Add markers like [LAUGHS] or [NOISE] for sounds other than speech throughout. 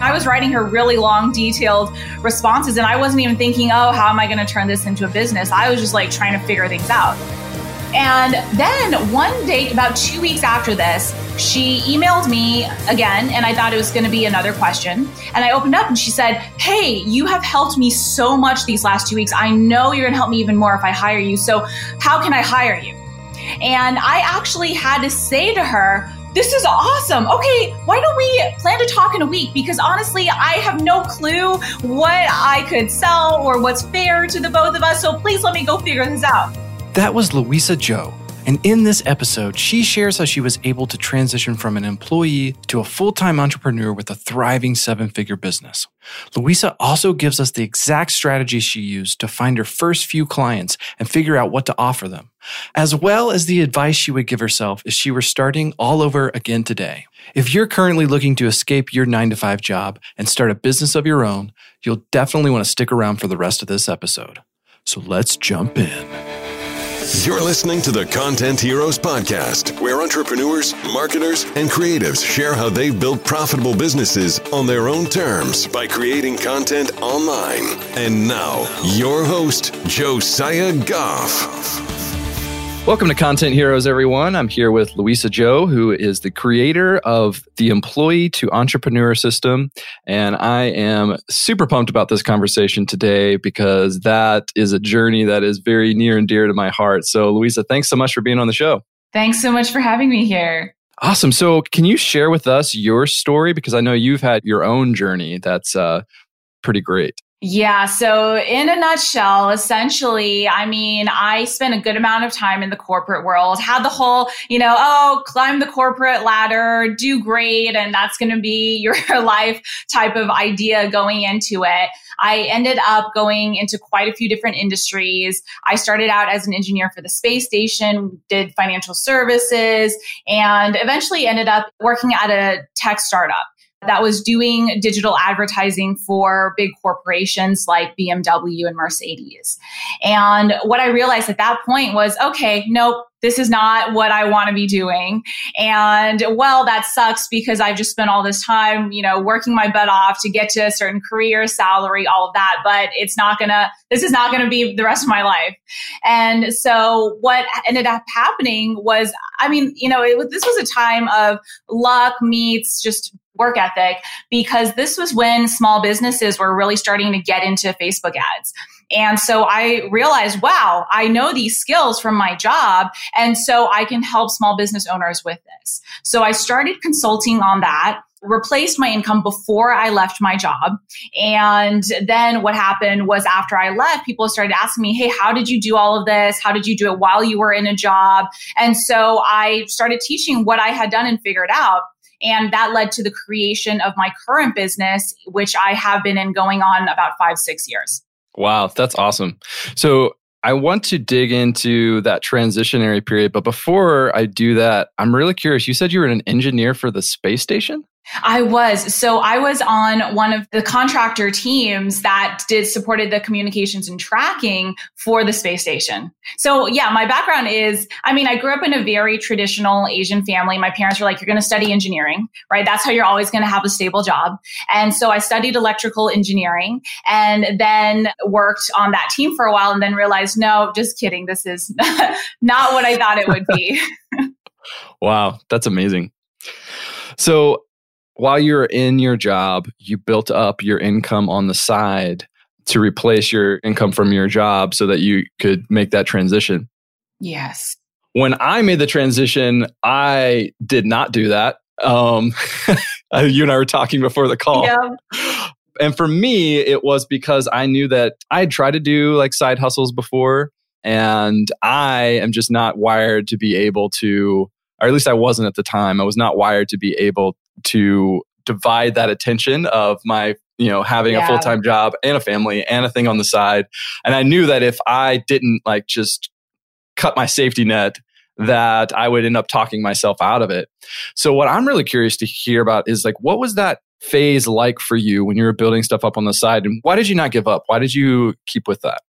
I was writing her really long, detailed responses, and I wasn't even thinking, oh, how am I going to turn this into a business? I was just like trying to figure things out. And then one day, about two weeks after this, she emailed me again, and I thought it was going to be another question. And I opened up and she said, Hey, you have helped me so much these last two weeks. I know you're going to help me even more if I hire you. So, how can I hire you? And I actually had to say to her, this is awesome. Okay, why don't we plan to talk in a week? Because honestly, I have no clue what I could sell or what's fair to the both of us. So please let me go figure this out. That was Luisa Zhou. And in this episode, she shares how she was able to transition from an employee to a full time entrepreneur with a thriving seven figure business. Luisa also gives us the exact strategies she used to find her first few clients and figure out what to offer them, as well as the advice she would give herself if she were starting all over again today. If you're currently looking to escape your nine to five job and start a business of your own, you'll definitely want to stick around for the rest of this episode. So let's jump in. You're listening to the Content Heroes Podcast, where entrepreneurs, marketers, and creatives share how they've built profitable businesses on their own terms by creating content online. And now, your host, Josiah Goff. Welcome to Content Heroes, everyone. I'm here with Luisa Zhou, who is the creator of the Employee to Entrepreneur System. And I am super pumped about this conversation today because that is a journey that is very near and dear to my heart. So, Luisa, thanks so much for being on the show. Thanks so much for having me here. Awesome. So, can you share with us your story? Because I know you've had your own journey that's uh, pretty great. Yeah. So, in a nutshell, essentially, I mean, I spent a good amount of time in the corporate world, had the whole, you know, oh, climb the corporate ladder, do great, and that's going to be [LAUGHS] your life type of idea going into it. I ended up going into quite a few different industries. I started out as an engineer for the space station, did financial services, and eventually ended up working at a tech startup that was doing digital advertising for big corporations like BMW and Mercedes. And what I realized at that point was okay, nope, this is not what I want to be doing. And well, that sucks because I've just spent all this time, you know, working my butt off to get to a certain career, salary, all of that. But it's not gonna, this is not gonna be the rest of my life. And so what ended up happening was, I mean, you know, it, this was a time of luck meets just work ethic because this was when small businesses were really starting to get into Facebook ads. And so I realized, wow, I know these skills from my job. And so I can help small business owners with this. So I started consulting on that replaced my income before I left my job. And then what happened was after I left, people started asking me, Hey, how did you do all of this? How did you do it while you were in a job? And so I started teaching what I had done and figured out. And that led to the creation of my current business, which I have been in going on about five, six years. Wow, that's awesome. So I want to dig into that transitionary period. But before I do that, I'm really curious. You said you were an engineer for the space station? I was. So I was on one of the contractor teams that did supported the communications and tracking for the space station. So yeah, my background is, I mean, I grew up in a very traditional Asian family. My parents were like, you're going to study engineering, right? That's how you're always going to have a stable job. And so I studied electrical engineering and then worked on that team for a while and then realized, no, just kidding. This is [LAUGHS] not what I thought it would be. [LAUGHS] wow. That's amazing. So while you're in your job, you built up your income on the side to replace your income from your job so that you could make that transition. Yes. When I made the transition, I did not do that. Um, [LAUGHS] you and I were talking before the call. Yeah. And for me, it was because I knew that I had tried to do like side hustles before, and I am just not wired to be able to, or at least I wasn't at the time. I was not wired to be able to divide that attention of my you know having yeah. a full-time job and a family and a thing on the side. And i knew that if i didn't like just cut my safety net that i would end up talking myself out of it. So what i'm really curious to hear about is like what was that phase like for you when you were building stuff up on the side? And why did you not give up? Why did you keep with that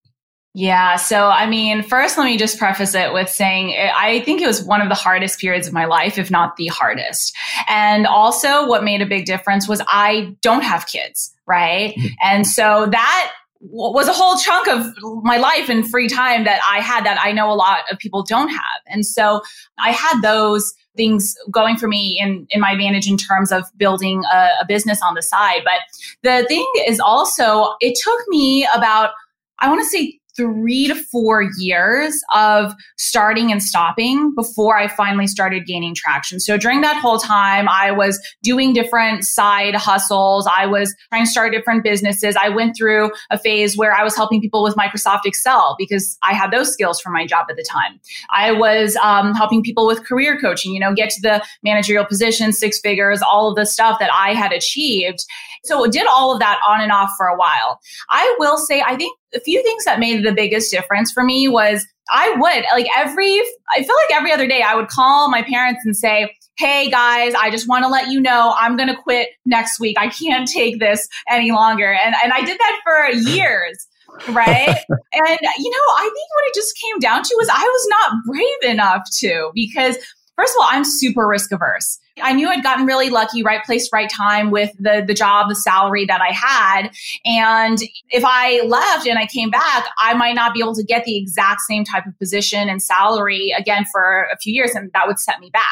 Yeah. So, I mean, first, let me just preface it with saying I think it was one of the hardest periods of my life, if not the hardest. And also, what made a big difference was I don't have kids, right? Mm-hmm. And so that was a whole chunk of my life and free time that I had that I know a lot of people don't have. And so I had those things going for me in, in my advantage in terms of building a, a business on the side. But the thing is also, it took me about, I want to say three to four years of starting and stopping before I finally started gaining traction. So during that whole time, I was doing different side hustles. I was trying to start different businesses. I went through a phase where I was helping people with Microsoft Excel because I had those skills for my job at the time. I was um, helping people with career coaching, you know, get to the managerial position, six figures, all of the stuff that I had achieved. So did all of that on and off for a while. I will say, I think a few things that made the biggest difference for me was I would like every, I feel like every other day I would call my parents and say, Hey guys, I just want to let you know I'm going to quit next week. I can't [LAUGHS] take this any longer. And, and I did that for years. right? [LAUGHS] and, you know, I think what it just came down to was I was not brave enough to because First of all, I'm super risk averse. I knew I'd gotten really lucky, right place, right time with the, the job, the salary that I had. And if I left and I came back, I might not be able to get the exact same type of position and salary again for a few years. And that would set me back.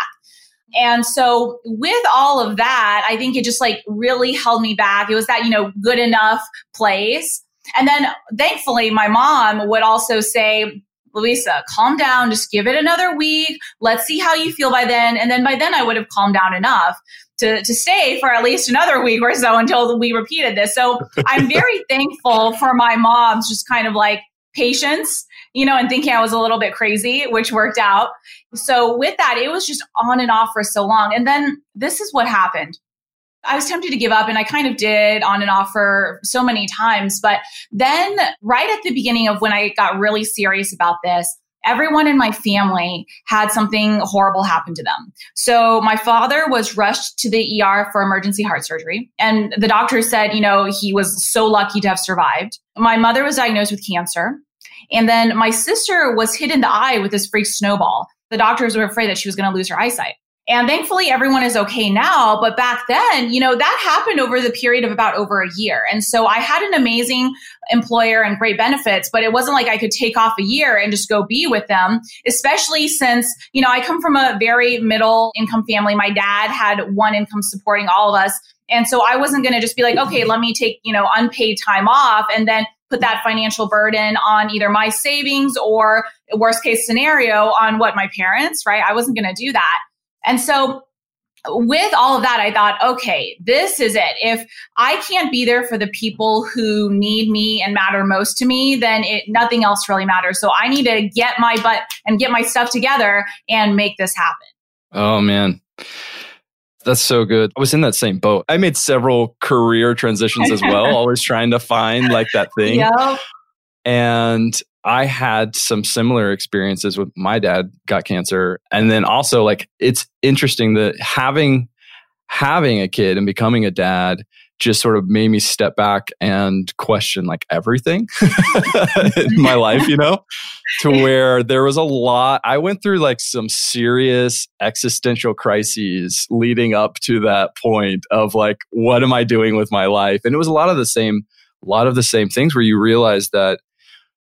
And so with all of that, I think it just like really held me back. It was that, you know, good enough place. And then thankfully, my mom would also say, Luisa, calm down, just give it another week. Let's see how you feel by then. And then by then I would have calmed down enough to, to stay for at least another week or so until we repeated this. So [LAUGHS] I'm very thankful for my mom's just kind of like patience, you know, and thinking I was a little bit crazy, which worked out. So with that, it was just on and off for so long. And then this is what happened. I was tempted to give up and I kind of did on and off for so many times. But then, right at the beginning of when I got really serious about this, everyone in my family had something horrible happen to them. So my father was rushed to the ER for emergency heart surgery. And the doctor said, you know, he was so lucky to have survived. My mother was diagnosed with cancer. And then my sister was hit in the eye with this freak snowball. The doctors were afraid that she was going to lose her eyesight. And thankfully, everyone is okay now. But back then, you know, that happened over the period of about over a year. And so I had an amazing employer and great benefits, but it wasn't like I could take off a year and just go be with them, especially since, you know, I come from a very middle income family. My dad had one income supporting all of us. And so I wasn't going to just be like, okay, let me take, you know, unpaid time off and then put that financial burden on either my savings or worst case scenario on what my parents, right? I wasn't going to do that. And so with all of that, I thought, okay, this is it. If I can't be there for the people who need me and matter most to me, then it, nothing else really matters. So I need to get my butt and get my stuff together and make this happen. Oh, man. That's so good. I was in that same boat. I made several career transitions as well, [LAUGHS] always trying to find like that thing. Yep. And I had some similar experiences with my dad got cancer. And then also like it's interesting that having having a kid and becoming a dad just sort of made me step back and question like everything [LAUGHS] in my life, you know, to [LAUGHS] where there was a lot. I went through like some serious existential crises leading up to that point of like, what am I doing with my life? And it was a lot of the same, a lot of the same things where you realize that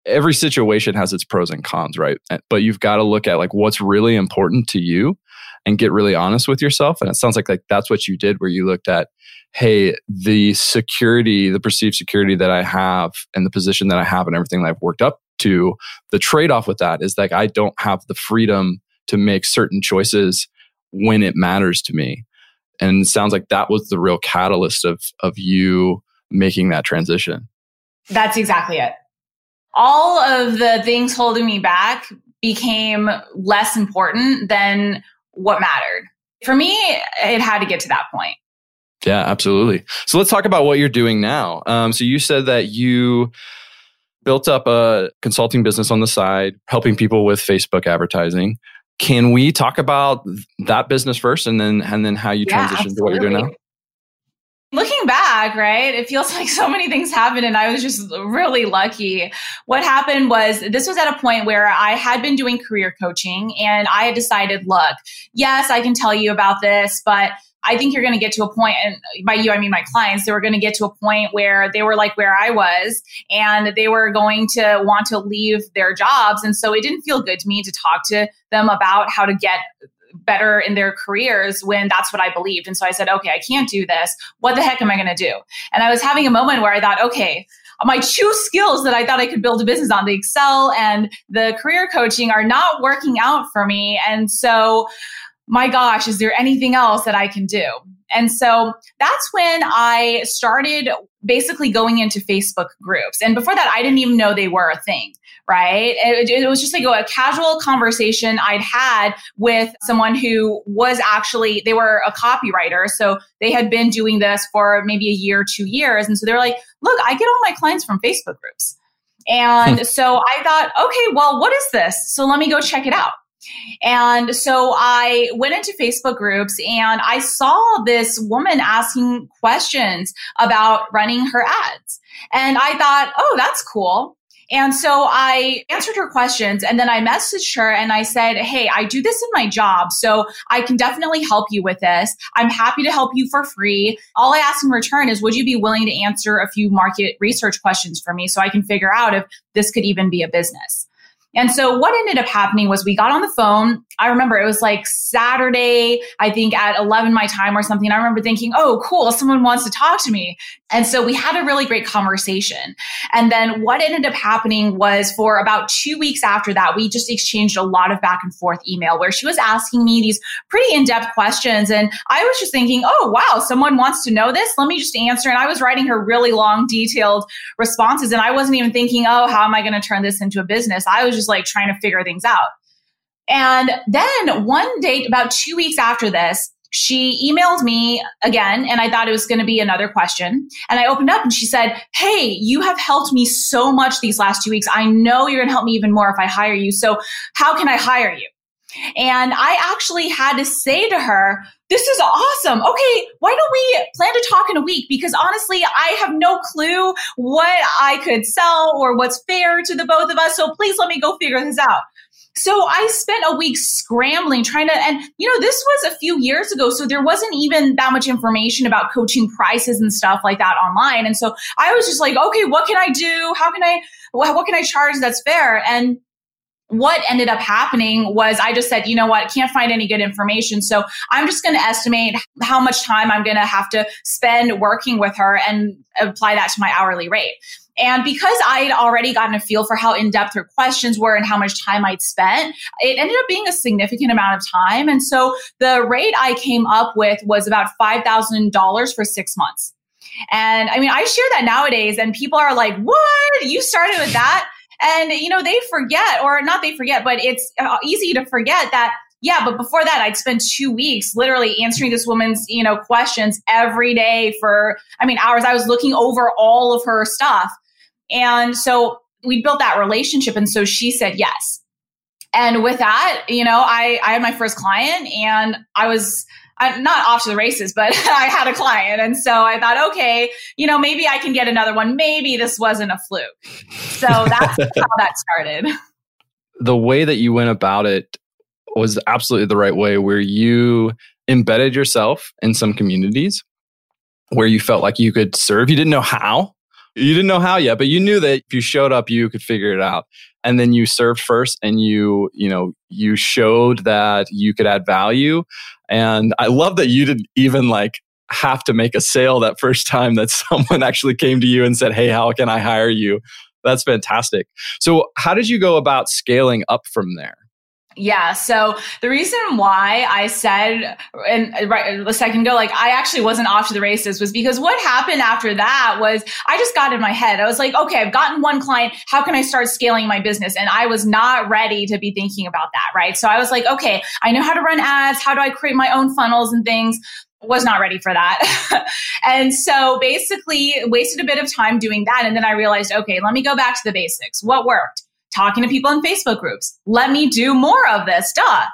every situation has its pros and cons, right? Eh, but you've got to look at like what's really important to you and get really honest with yourself. And it sounds like like that's what you did where you looked at, hey, the security, the perceived security that I have and the position that I have and everything that I've worked up to, the trade-off with that is like I don't have the freedom to make certain choices when it matters to me. And it sounds like that was the real catalyst of of you making that transition. That's exactly it all of the things holding me back became less important than what mattered. For me, it had to get to that point. Yeah, absolutely. So let's talk about what you're doing now. Um, so you said that you built up a consulting business on the side, helping people with Facebook advertising. Can we talk about that business first, and then and then how you yeah, to what you're doing now? Looking back, right, it feels [LAUGHS] like so many things happened and I was just really lucky. What happened was this was at a point where I had been doing career coaching and I had decided, look, yes, I can tell you about this, but I think you're going to get to a point, and by you, I mean my clients, they were going to get to a point where they were like where I was, and they were going to want to leave their jobs. And so it didn't feel good to me to talk to them about how to get better in their careers when that's what I believed. And so I said, okay, I can't do this. What the heck am I going to do? And I was having a moment where I thought, okay, my two skills that I thought I could build a business on, the Excel and the career coaching, are not working out for me. And so, my gosh, is there anything else that I can do? And so that's when I started basically going into Facebook groups. And before that, I didn't even know they were a thing right? It, it, was just like a casual conversation I'd had with someone who was actually, they were a copywriter. So they had been doing this for maybe a year, two years. And so they're like, look, I get all my clients from Facebook groups. And hmm. so I thought, okay, well, what is this? So let me go check it out. And so I went into Facebook groups and I saw this woman asking questions about running her ads. And I thought, oh, that's cool. And so I answered her questions and then I messaged her and I said, Hey, I do this in my job. So I can definitely help you with this. I'm happy to help you for free. All I ask in return is, would you be willing to answer a few market research questions for me so I can figure out if this could even be a business? And so what ended up happening was we got on the phone. I remember it was like Saturday, I think at 11 my time or something. I remember thinking, oh, cool, someone wants to talk to me. And so we had a really great conversation. And then what ended up happening was for about two weeks after that, we just exchanged a lot of back and forth email where she was asking me these pretty in depth questions. And I was just thinking, oh, wow, someone wants to know this. Let me just answer. And I was writing her really long, detailed responses. And I wasn't even thinking, oh, how am I going to turn this into a business? I was just like trying to figure things out. And then one day, about two weeks after this, she emailed me again, and I thought it was going to be another question. And I opened up and she said, Hey, you have helped me so much these last two weeks. I know you're going to help me even more if I hire you. So, how can I hire you? And I actually had to say to her, this is awesome. Okay, why don't we plan to talk in a week? Because honestly, I have no clue what I could sell or what's fair to the both of us. So please let me go figure this out. So I spent a week scrambling trying to, and you know, this was a few years ago. So there wasn't even that much information about coaching prices and stuff like that online. And so I was just like, okay, what can I do? How can I, what can I charge that's fair? And what ended up happening was I just said, you know what, can't find any good information. So I'm just going to estimate how much time I'm going to have to spend working with her and apply that to my hourly rate. And because I had already gotten a feel for how in depth her questions were and how much time I'd spent, it ended up being a significant amount of time. And so the rate I came up with was about $5,000 for six months. And I mean, I share that nowadays, and people are like, What? You started with that? And, you know, they forget, or not they forget, but it's uh, easy to forget that yeah, but before that, I'd spent two weeks literally answering this woman's, you know, questions every day for, I mean, hours. I was looking over all of her stuff. And so we built that relationship. And so she said yes. And with that, you know, I, I had my first client and I was, I'm not off to the races, but [LAUGHS] I had a client. And so I thought, okay, you know, maybe I can get another one. Maybe this wasn't a fluke. So that's [LAUGHS] how that started. The way that you went about it was absolutely the right way, where you embedded yourself in some communities where you felt like you could serve. You didn't know how. You didn't know how yet, but you knew that if you showed up, you could figure it out. And then you served first and you, you know, you showed that you could add value and I love that you didn't even like have to make a sale that first time that [LAUGHS] someone actually came to you and said, Hey, how can I hire you? That's fantastic. So, how did you go about scaling up from there? Yeah. So the reason why I said and right a second ago, like I actually wasn't off to the races was because what happened after that was I just got in my head. I was like, okay, I've gotten one client. How can I start scaling my business? And I was not ready to be thinking about that. Right. So I was like, okay, I know how to run ads. How do I create my own funnels and things? was not ready for that. [LAUGHS] and so basically wasted a bit of time doing that. And then I realized, okay, let me go back to the basics. What worked? Talking to people in Facebook groups. Let me do more of this, duh.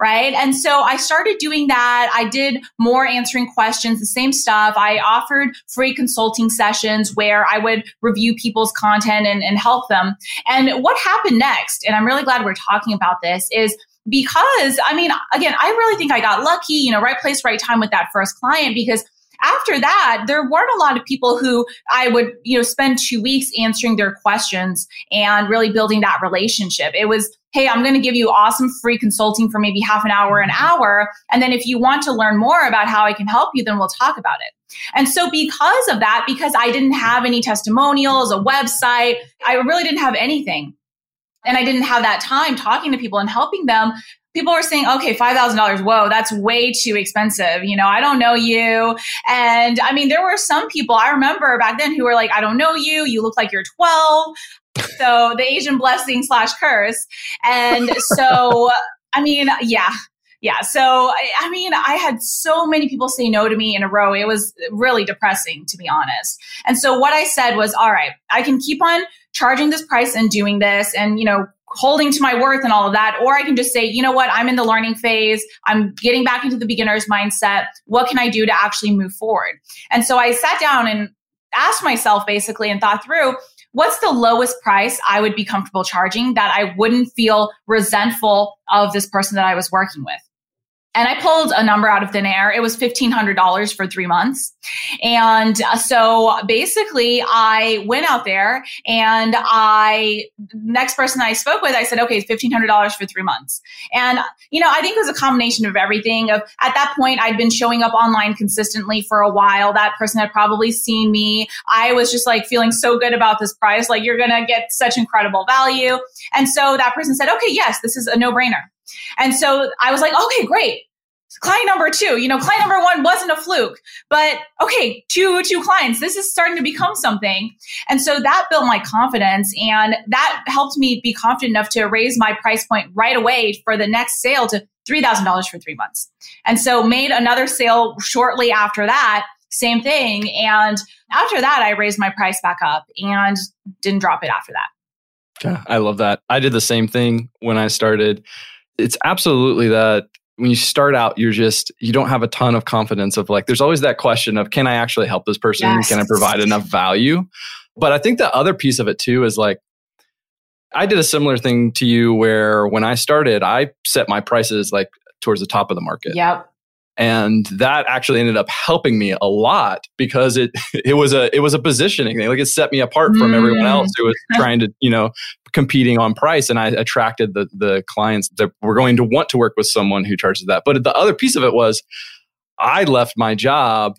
Right. And so I started doing that. I did more answering questions, the same stuff. I offered free consulting sessions where I would review people's content and, and help them. And what happened next, and I'm really glad we're talking about this, is because I mean, again, I really think I got lucky, you know, right place, right time with that first client because after that, there weren't a lot of people who I would, you know, spend two weeks answering their questions and really building that relationship. It was, hey, I'm going to give you awesome free consulting for maybe half an hour, an hour. And then if you want to learn more about how I can help you, then we'll talk about it. And so because of that, because I didn't have any testimonials, a website, I really didn't have anything. And I didn't have that time talking to people and helping them people were saying, okay, $5,000. Whoa, that's way too expensive. You know, I don't know you. And I mean, there were some people I remember back then who were like, I don't know you. You look like you're 12. So the Asian blessing slash curse. And [LAUGHS] so, I mean, yeah. Yeah. So, I mean, I had so many people say no to me in a row. It was really depressing, to be honest. And so what I said was, all right, I can keep on charging this price and doing this and, you know, holding to my worth and all of that. Or I can just say, you know what, I'm in the learning phase. I'm getting back into the beginner's mindset. What can I do to actually move forward? And so I sat down and asked myself basically and thought through what's the lowest price I would be comfortable charging that I wouldn't feel resentful of this person that I was working with. And I pulled a number out of thin air. It was $1,500 for three months. And uh, so basically, I went out there and I, next person I spoke with, I said, okay, it's $1,500 for three months. And, you know, I think it was a combination of everything. Of At that point, I'd been showing up online consistently for a while. That person had probably seen me. I was just like feeling so good about this price. Like, you're going to get such incredible value. And so that person said, okay, yes, this is a no brainer. And so I was like, okay, great. Client number two, you know, client number one wasn't a fluke, but okay, two, two clients. This is starting to become something. And so that built my confidence and that helped me be confident enough to raise my price point right away for the next sale to $3,000 for three months. And so made another sale shortly after that same thing. And after that, I raised my price back up and didn't drop it after that. Yeah, I love that. I did the same thing when I started it's absolutely that when you start out, you're just, you don't have a ton of confidence of like, there's always that question of, can I actually help this person? Yes. Can I provide enough value? But I think the other piece of it too is like, I did a similar thing to you where when I started, I set my prices like towards the top of the market. Yep and that actually ended up helping me a lot because it [LAUGHS] it was a it was a positioning thing. Like it set me apart from mm. everyone else who was [LAUGHS] trying to you know competing on price. And i attracted the the clients that were going to want to work with someone who charges that. But the other piece of it was i left my job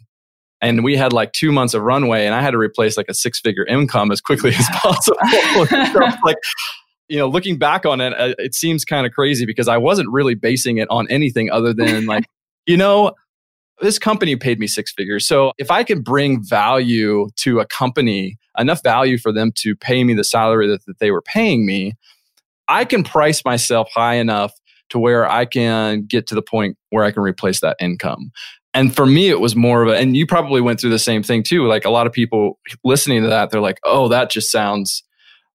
and we had like two months of runway and i had to replace like a six figure income as quickly as possible. [LAUGHS] Like you know looking back on it uh, it seems kind of crazy because i wasn't really basing it on anything other than like you know, this company paid me six figures. So if I can bring value to a company, enough value for them to pay me the salary that, that they were paying me, I can price myself high enough to where I can get to the point where I can replace that income. And for me, it was more of a, and you probably went through the same thing too. Like a lot of people listening to that, they're like, oh, that just sounds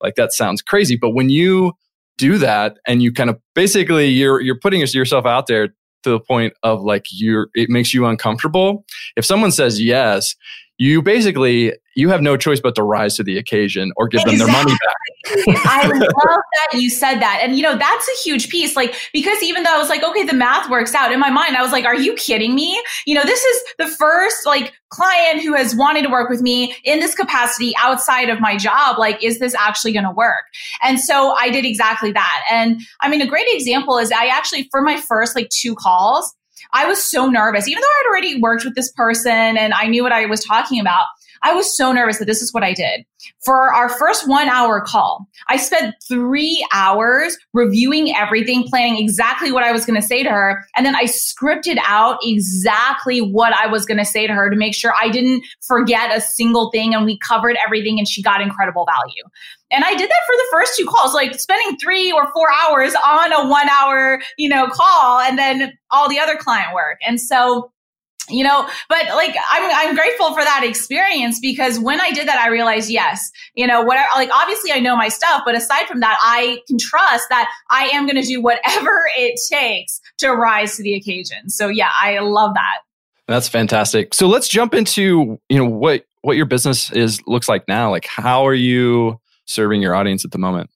like that sounds crazy. But when you do that and you kind of basically you're you're putting yourself out there to the point of like you're it makes you uncomfortable. If someone says yes you basically you have no choice but to rise to the occasion or give exactly. them their money back. I love that you said that. And you know, that's a huge piece. Like, because even though I was like, okay, the math works out in my mind, I was like, are you kidding me? You know, this is the first like client who has wanted to work with me in this capacity outside of my job. Like, is this actually going to work? And so I did exactly that. And I mean, a great example is I actually, for my first like two calls, I was so nervous, even though I'd already worked with this person and I knew what I was talking about. I was so nervous that this is what I did. For our first one hour call, I spent three hours reviewing everything, planning exactly what I was going to say to her. And then I scripted out exactly what I was going to say to her to make sure I didn't forget a single thing and we covered everything and she got incredible value. And I did that for the first two calls, like spending three or four hours on a one hour, you know, call and then all the other client work. And so you know but like I'm, I'm grateful for that experience because when i did that i realized yes you know what like obviously i know my stuff but aside from that i can trust that i am going to do whatever [LAUGHS] it takes to rise to the occasion. So yeah i love that. That's fantastic. So let's jump into you know what what your business is looks like now. Like how are you serving your audience at the moment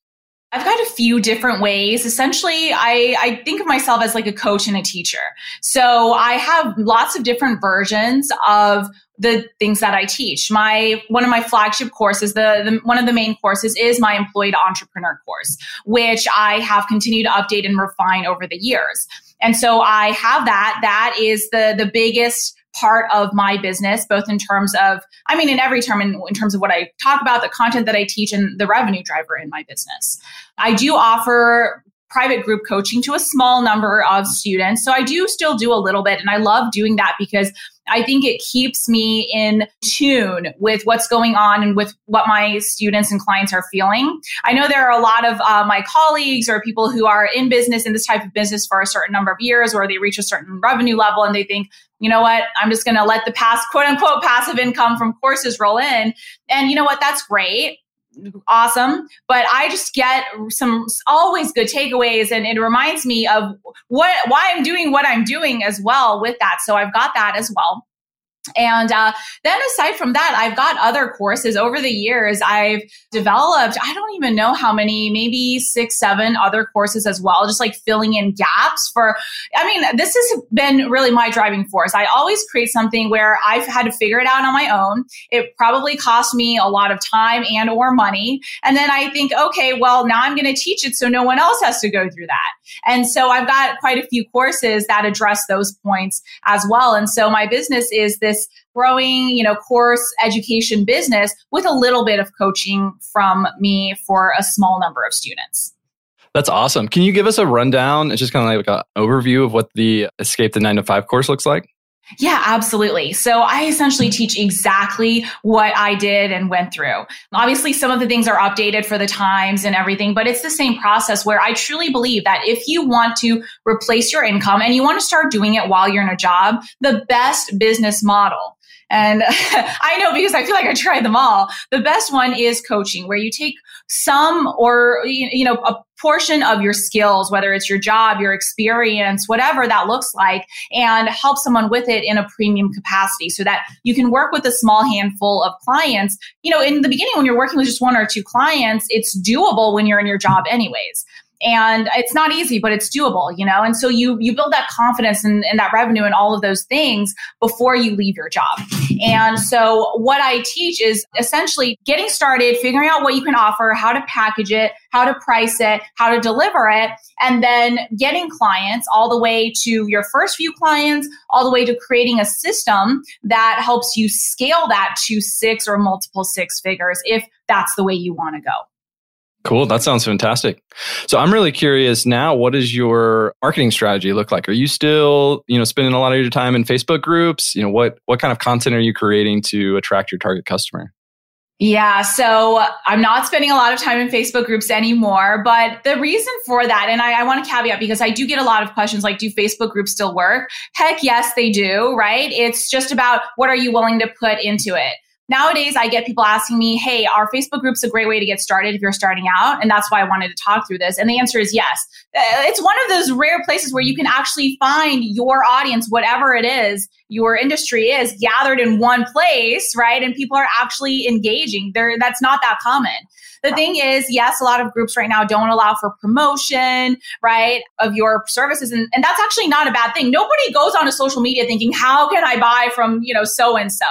I've got a few different ways. Essentially, I, I think of myself as like a coach and a teacher. So I have lots of different versions of the things that I teach. My one of my flagship courses, the, the, one of the main courses is my Employee to Entrepreneur course, which I have continued to update and refine over the years. And so I have that. That is the the biggest part of my business, both in terms of, I mean, in every term, in, in, terms of what I talk about, the content that I teach, and the revenue driver in my business. I do offer private group coaching to a small number of students. So I do still do a little bit, and I love doing that because I think it keeps me in tune with what's going on and with what my students and clients are feeling. I know there are a lot of uh, my colleagues or people who are in business in this type of business for a certain number of years, or they reach a certain revenue level and they think, you know what, I'm just going to let the past quote unquote passive income from courses roll in. And you know what, that's great. Awesome. But i just get some always good takeaways and it reminds me of what why i'm doing what i'm doing as well with that. So i've got that as well and uh, then aside from that, I've got other courses over the years. I've developed, I don't even know how many, maybe six, seven other courses as well, just like filling in gaps for, I mean, this has been really my driving force. I always create something where I've had to figure it out on my own. It probably cost me a lot of time and or money. And then I think, okay, well, now I'm going to teach it so no one else has to go through that. And so I've got quite a few courses that address those points as well. And so my business is this this growing, you know, course education business with a little bit of coaching from me for a small number of students. That's awesome. Can you give us a rundown, It's just kind of like an overview of what the Escape the 9 to 5 course looks like? Yeah, absolutely. So I essentially teach exactly what I did and went through. Obviously, some of the things are updated for the times and everything, but it's the same process where I truly believe that if you want to replace your income and you want to start doing it while you're in a job, the best business model and [LAUGHS] I know because I feel like I tried them all. The best one is coaching, where you take some or, you know, a portion of your skills, whether it's your job, your experience, whatever that looks like, and help someone with it in a premium capacity so that you can work with a small handful of clients. You know, in the beginning, when you're working with just one or two clients, it's doable when you're in your job anyways and it's not easy but it's doable you know? And so you you build that confidence and, and, that revenue and all of those things before you leave your job. And so what i teach is essentially getting started figuring out what you can offer how to package it how to price it how to deliver it and then getting clients all the way to your first few clients all the way to creating a system that helps you scale that to six or multiple six figures if that's the way you want to go Cool. That sounds fantastic. So I'm really curious now, what does your marketing strategy look like? Are you still, you know, spending a lot of your time in Facebook groups? You know, what what kind of content are you creating to attract your target customer? Yeah, so I'm not spending a lot of time in Facebook groups anymore. But the reason for that, and I, I, want to caveat because I do get a lot of questions like, do Facebook groups still work? Heck yes, they do, right? It's just about what are you willing to put into it nowadays I get people asking me, hey, our Facebook group's a great way to get started if you're starting out. And that's why I wanted to talk through this. And the answer is yes. Uh, it's one of those rare places where you can actually find your audience, whatever it is your industry is, gathered in one place, right? And people are actually engaging. There, that's not that common. The thing is, yes, a lot of groups right now don't allow for promotion, right, of your services. And, and that's actually not a bad thing. Nobody goes on to social media thinking, how can I buy from, you know, so and so?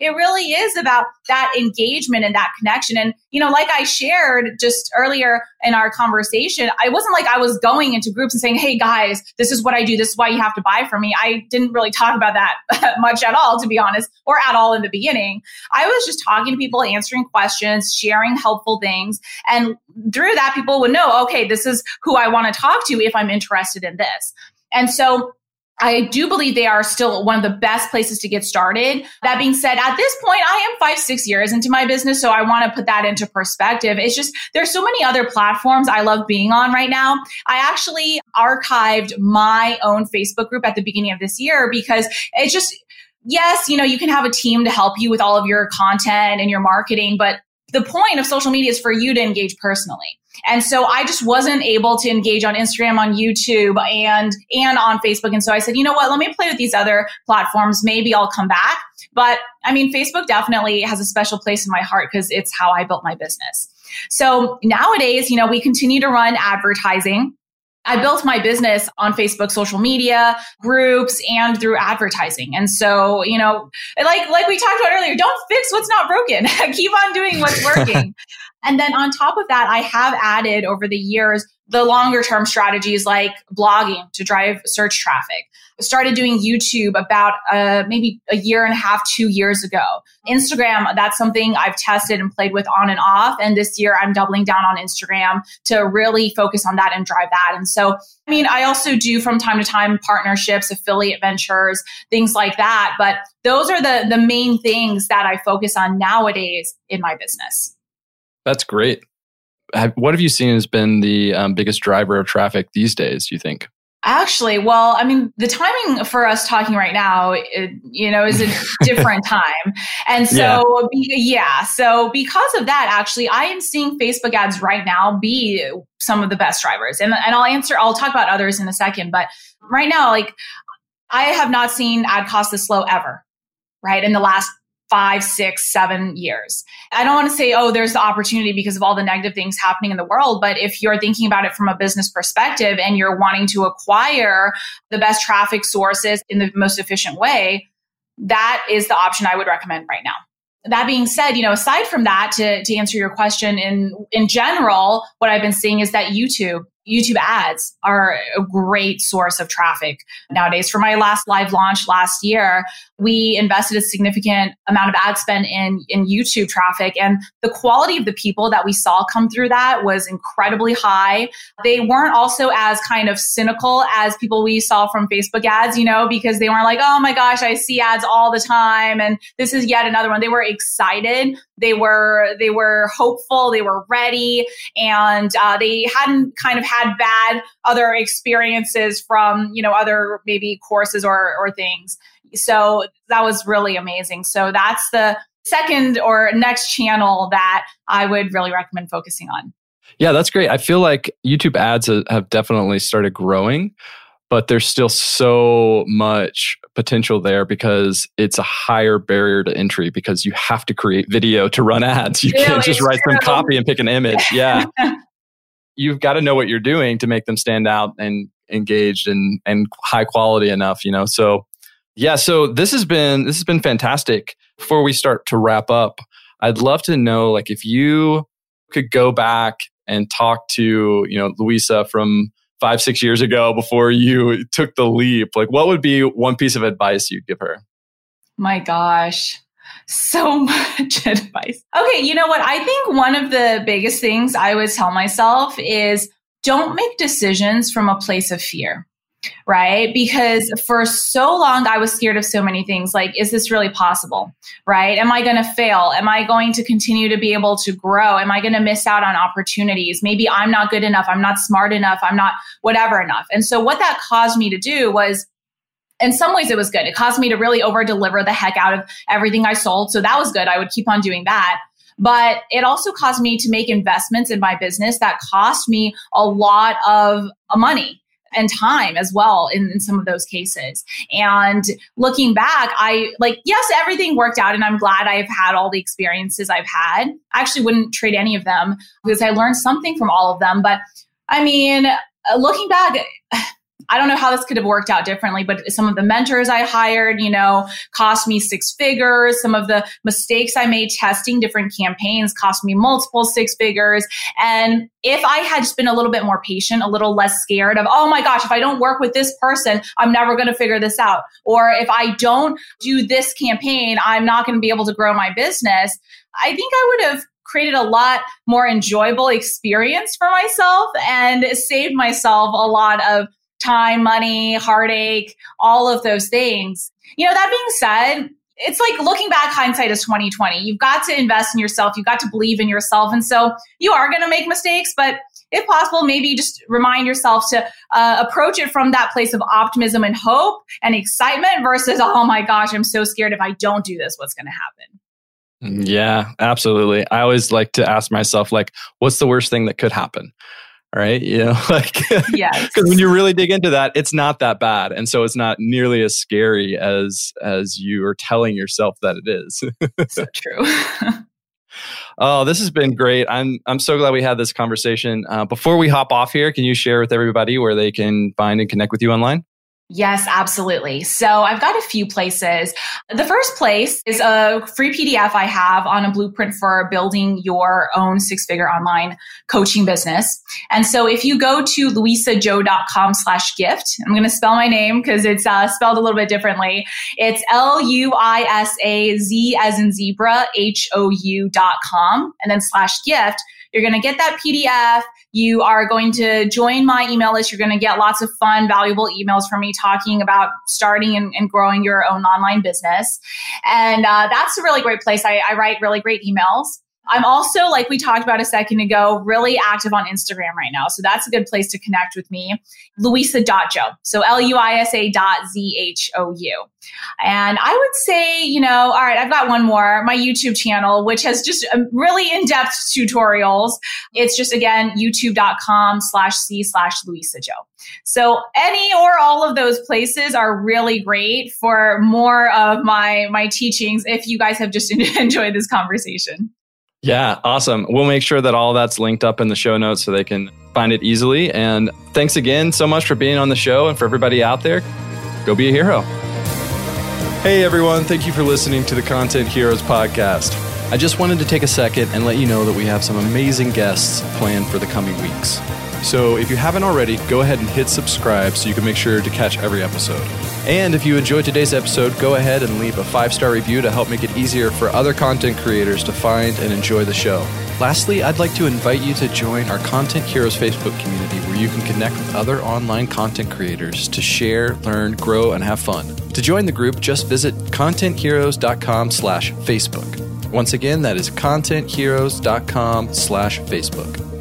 It really is about that engagement and that connection. And, you know, like I shared just earlier in our conversation, I wasn't like I was going into groups and saying, hey guys, this is what I do. This is why you have to buy from me. I didn't really talk about that [LAUGHS] much at all, to be honest, or at all in the beginning. I was just talking to people, answering questions, sharing helpful things. And through that, people would know, okay, this is who I want to talk to if I'm interested in this. And so I do believe they are still one of the best places to get started. That being said, at this point, I am five, six years into my business. So I want to put that into perspective. It's just, there's so many other platforms I love being on right now. I actually archived my own Facebook group at the beginning of this year because it's just, yes, you know, you can have a team to help you with all of your content and your marketing, but the point of social media is for you to engage personally. And so I just wasn't able to engage on Instagram, on YouTube, and and on Facebook. And so I said, you know what? Let me play with these other platforms. Maybe I'll come back. But I mean, Facebook definitely has a special place in my heart because it's how I built my business. So nowadays, you know, we continue to run advertising. I built my business on Facebook social media groups and through advertising. And so, you know, like like we talked about earlier, don't fix what's not broken. [LAUGHS] Keep on doing what's working. [LAUGHS] and then on top of that, I have added over the years the longer term strategies like blogging to drive search traffic. Started doing YouTube about uh, maybe a year and a half, two years ago. Instagram, that's something I've tested and played with on and off. And this year I'm doubling down on Instagram to really focus on that and drive that. And so, I mean, I also do from time to time partnerships, affiliate ventures, things like that. But those are the, the main things that I focus on nowadays in my business. That's great have, what have you seen has been the um, biggest driver of traffic these days, do you think? Actually, well, I mean, the timing for us talking right now, it, you know, is a [LAUGHS] different time. And so, yeah. Yeah. So, because of that, actually, I am seeing Facebook ads right now be some of the best drivers. And, and I'll answer, I'll talk about others in a second. But right now, like, I have not seen ad costs this low ever, right? In the last five, six, seven years. I don't want to say, oh, there's the opportunity because of all the negative things happening in the world. But if you're thinking about it from a business perspective and you're wanting to acquire the best traffic sources in the most efficient way, that is the option I would recommend right now that being said, you know, aside from that, to, to answer your question in, in general, what I've been seeing is that YouTube YouTube ads are a great source of traffic nowadays. For my last live launch last year, we invested a significant amount of ad spend in, in YouTube traffic. And the quality of the people that we saw come through that was incredibly high. They weren't also as kind of cynical as people we saw from Facebook ads, you know, because they weren't like, oh my gosh, I see ads all the time. And this is yet another one. They were excited. They were, they were hopeful. They were ready. And uh, they hadn't kind of had bad other experiences from, you know, other maybe courses or, or things. So that was really amazing. So that's the second or next channel that I would really recommend focusing on. Yeah, that's great. I feel like YouTube ads have definitely started growing, but there's still so much potential there because it's a higher barrier to entry because you have to create video to run ads. You really can't just write true. some copy and pick an image. Yeah. [LAUGHS] you've got to know what you're doing to make them stand out and engaged and and high quality enough, you know. So yeah, so this has been this has been fantastic. Before we start to wrap up, I'd love to know like if you could go back and talk to, you know, Luisa from 5 6 years ago before you took the leap, like what would be one piece of advice you'd give her? My gosh so [LAUGHS] much advice. Okay, you know what? I think one of the biggest things I would tell myself is don't make decisions from a place of fear right? Because for so long, I was scared of so many things. Like, is this really possible? Right? Am I going to fail? Am I going to continue to be able to grow? Am I going to miss out on opportunities? Maybe I'm not good enough. I'm not smart enough. I'm not whatever enough. And so, what that caused me to do was, in some ways, it was good. It caused me to really over deliver the heck out of everything I sold. So, that was good. I would keep on doing that. But it also caused me to make investments in my business that cost me a lot of uh, money and time as well in, in some of those cases. And looking back, I like, yes, everything worked out and I'm glad I've had all the experiences I've had. I actually wouldn't trade any of them because I learned something from all of them. But I mean, uh, looking back, I don't know how this could have worked out differently, but some of the mentors I hired, you know, cost me six figures. Some of the mistakes I made testing different campaigns cost me multiple six figures. And if I had just been a little bit more patient, a little less scared of, oh my gosh, if I don't work with this person, I'm never going to figure this out. Or if I don't do this campaign, I'm not going to be able to grow my business. I think I would have created a lot more enjoyable experience for myself and saved myself a lot of time, money, heartache, all of those things. You know, that being said, it's like looking back hindsight is 2020 you've got to invest in yourself. You've got to believe in yourself. And so you are going to make mistakes but if possible maybe just remind yourself to uh, approach it from that place of optimism and hope and excitement versus oh my gosh i'm so scared if i don't do this what's going to happen? Mm, yeah absolutely. I always like to ask myself like what's the worst thing that could happen right? You know, [LAUGHS] like yes. Because when you really dig into that, it's not that bad, and so it's not nearly as scary as as you are telling yourself that it is. [LAUGHS] so true. [LAUGHS] oh, this has been great. I'm I'm so glad we had this conversation. Uh, before we hop off here, can you share with everybody where they can find and connect with you online? Yes, absolutely. So I've got a few places. The first place is a free PDF I have on a blueprint for building your own six figure online coaching business. And so if you go to luisazhou.com slash gift, I'm going to spell my name because it's uh, spelled a little bit differently. It's L-U-I-S-A-Z as in zebra, H-O-U dot com and then slash gift. You're going to get that PDF. You are going to join my email list. You're going to get lots of fun, valuable emails from me talking about starting and, and growing your own online business. And uh, that's a really great place. I, I write really great emails. I'm also, like we talked about a second ago, really active on Instagram right now. So that's a good place to connect with me. Luisa.Zhou. So L U I S A dot Z H O U. And I would say, you know, all right, I've got one more, my YouTube channel, which has just um, really in depth tutorials. It's just again, youtube.com slash C slash Luisa Zhou. So any or all of those places are really great for more of my, my teachings if you guys have just [LAUGHS] enjoyed this conversation. Yeah, awesome. We'll make sure that all that's linked up in the show notes so they can find it easily. And thanks again so much for being on the show and for everybody out there. Go be a hero. Hey everyone, thank you for listening to the Content Heroes podcast. I just wanted to take a second and let you know that we have some amazing guests planned for the coming weeks. So if you haven't already, go ahead and hit subscribe so you can make sure to catch every episode. And if you enjoyed today's episode, go ahead and leave a five star review to help make it easier for other content creators to find and enjoy the show. Lastly, I'd like to invite you to join our Content Heroes Facebook community where you can connect with other online content creators to share, learn, grow, and have fun. To join the group, just visit contentheroes.com slash Facebook. Once again, that is contentheroes.com slash Facebook.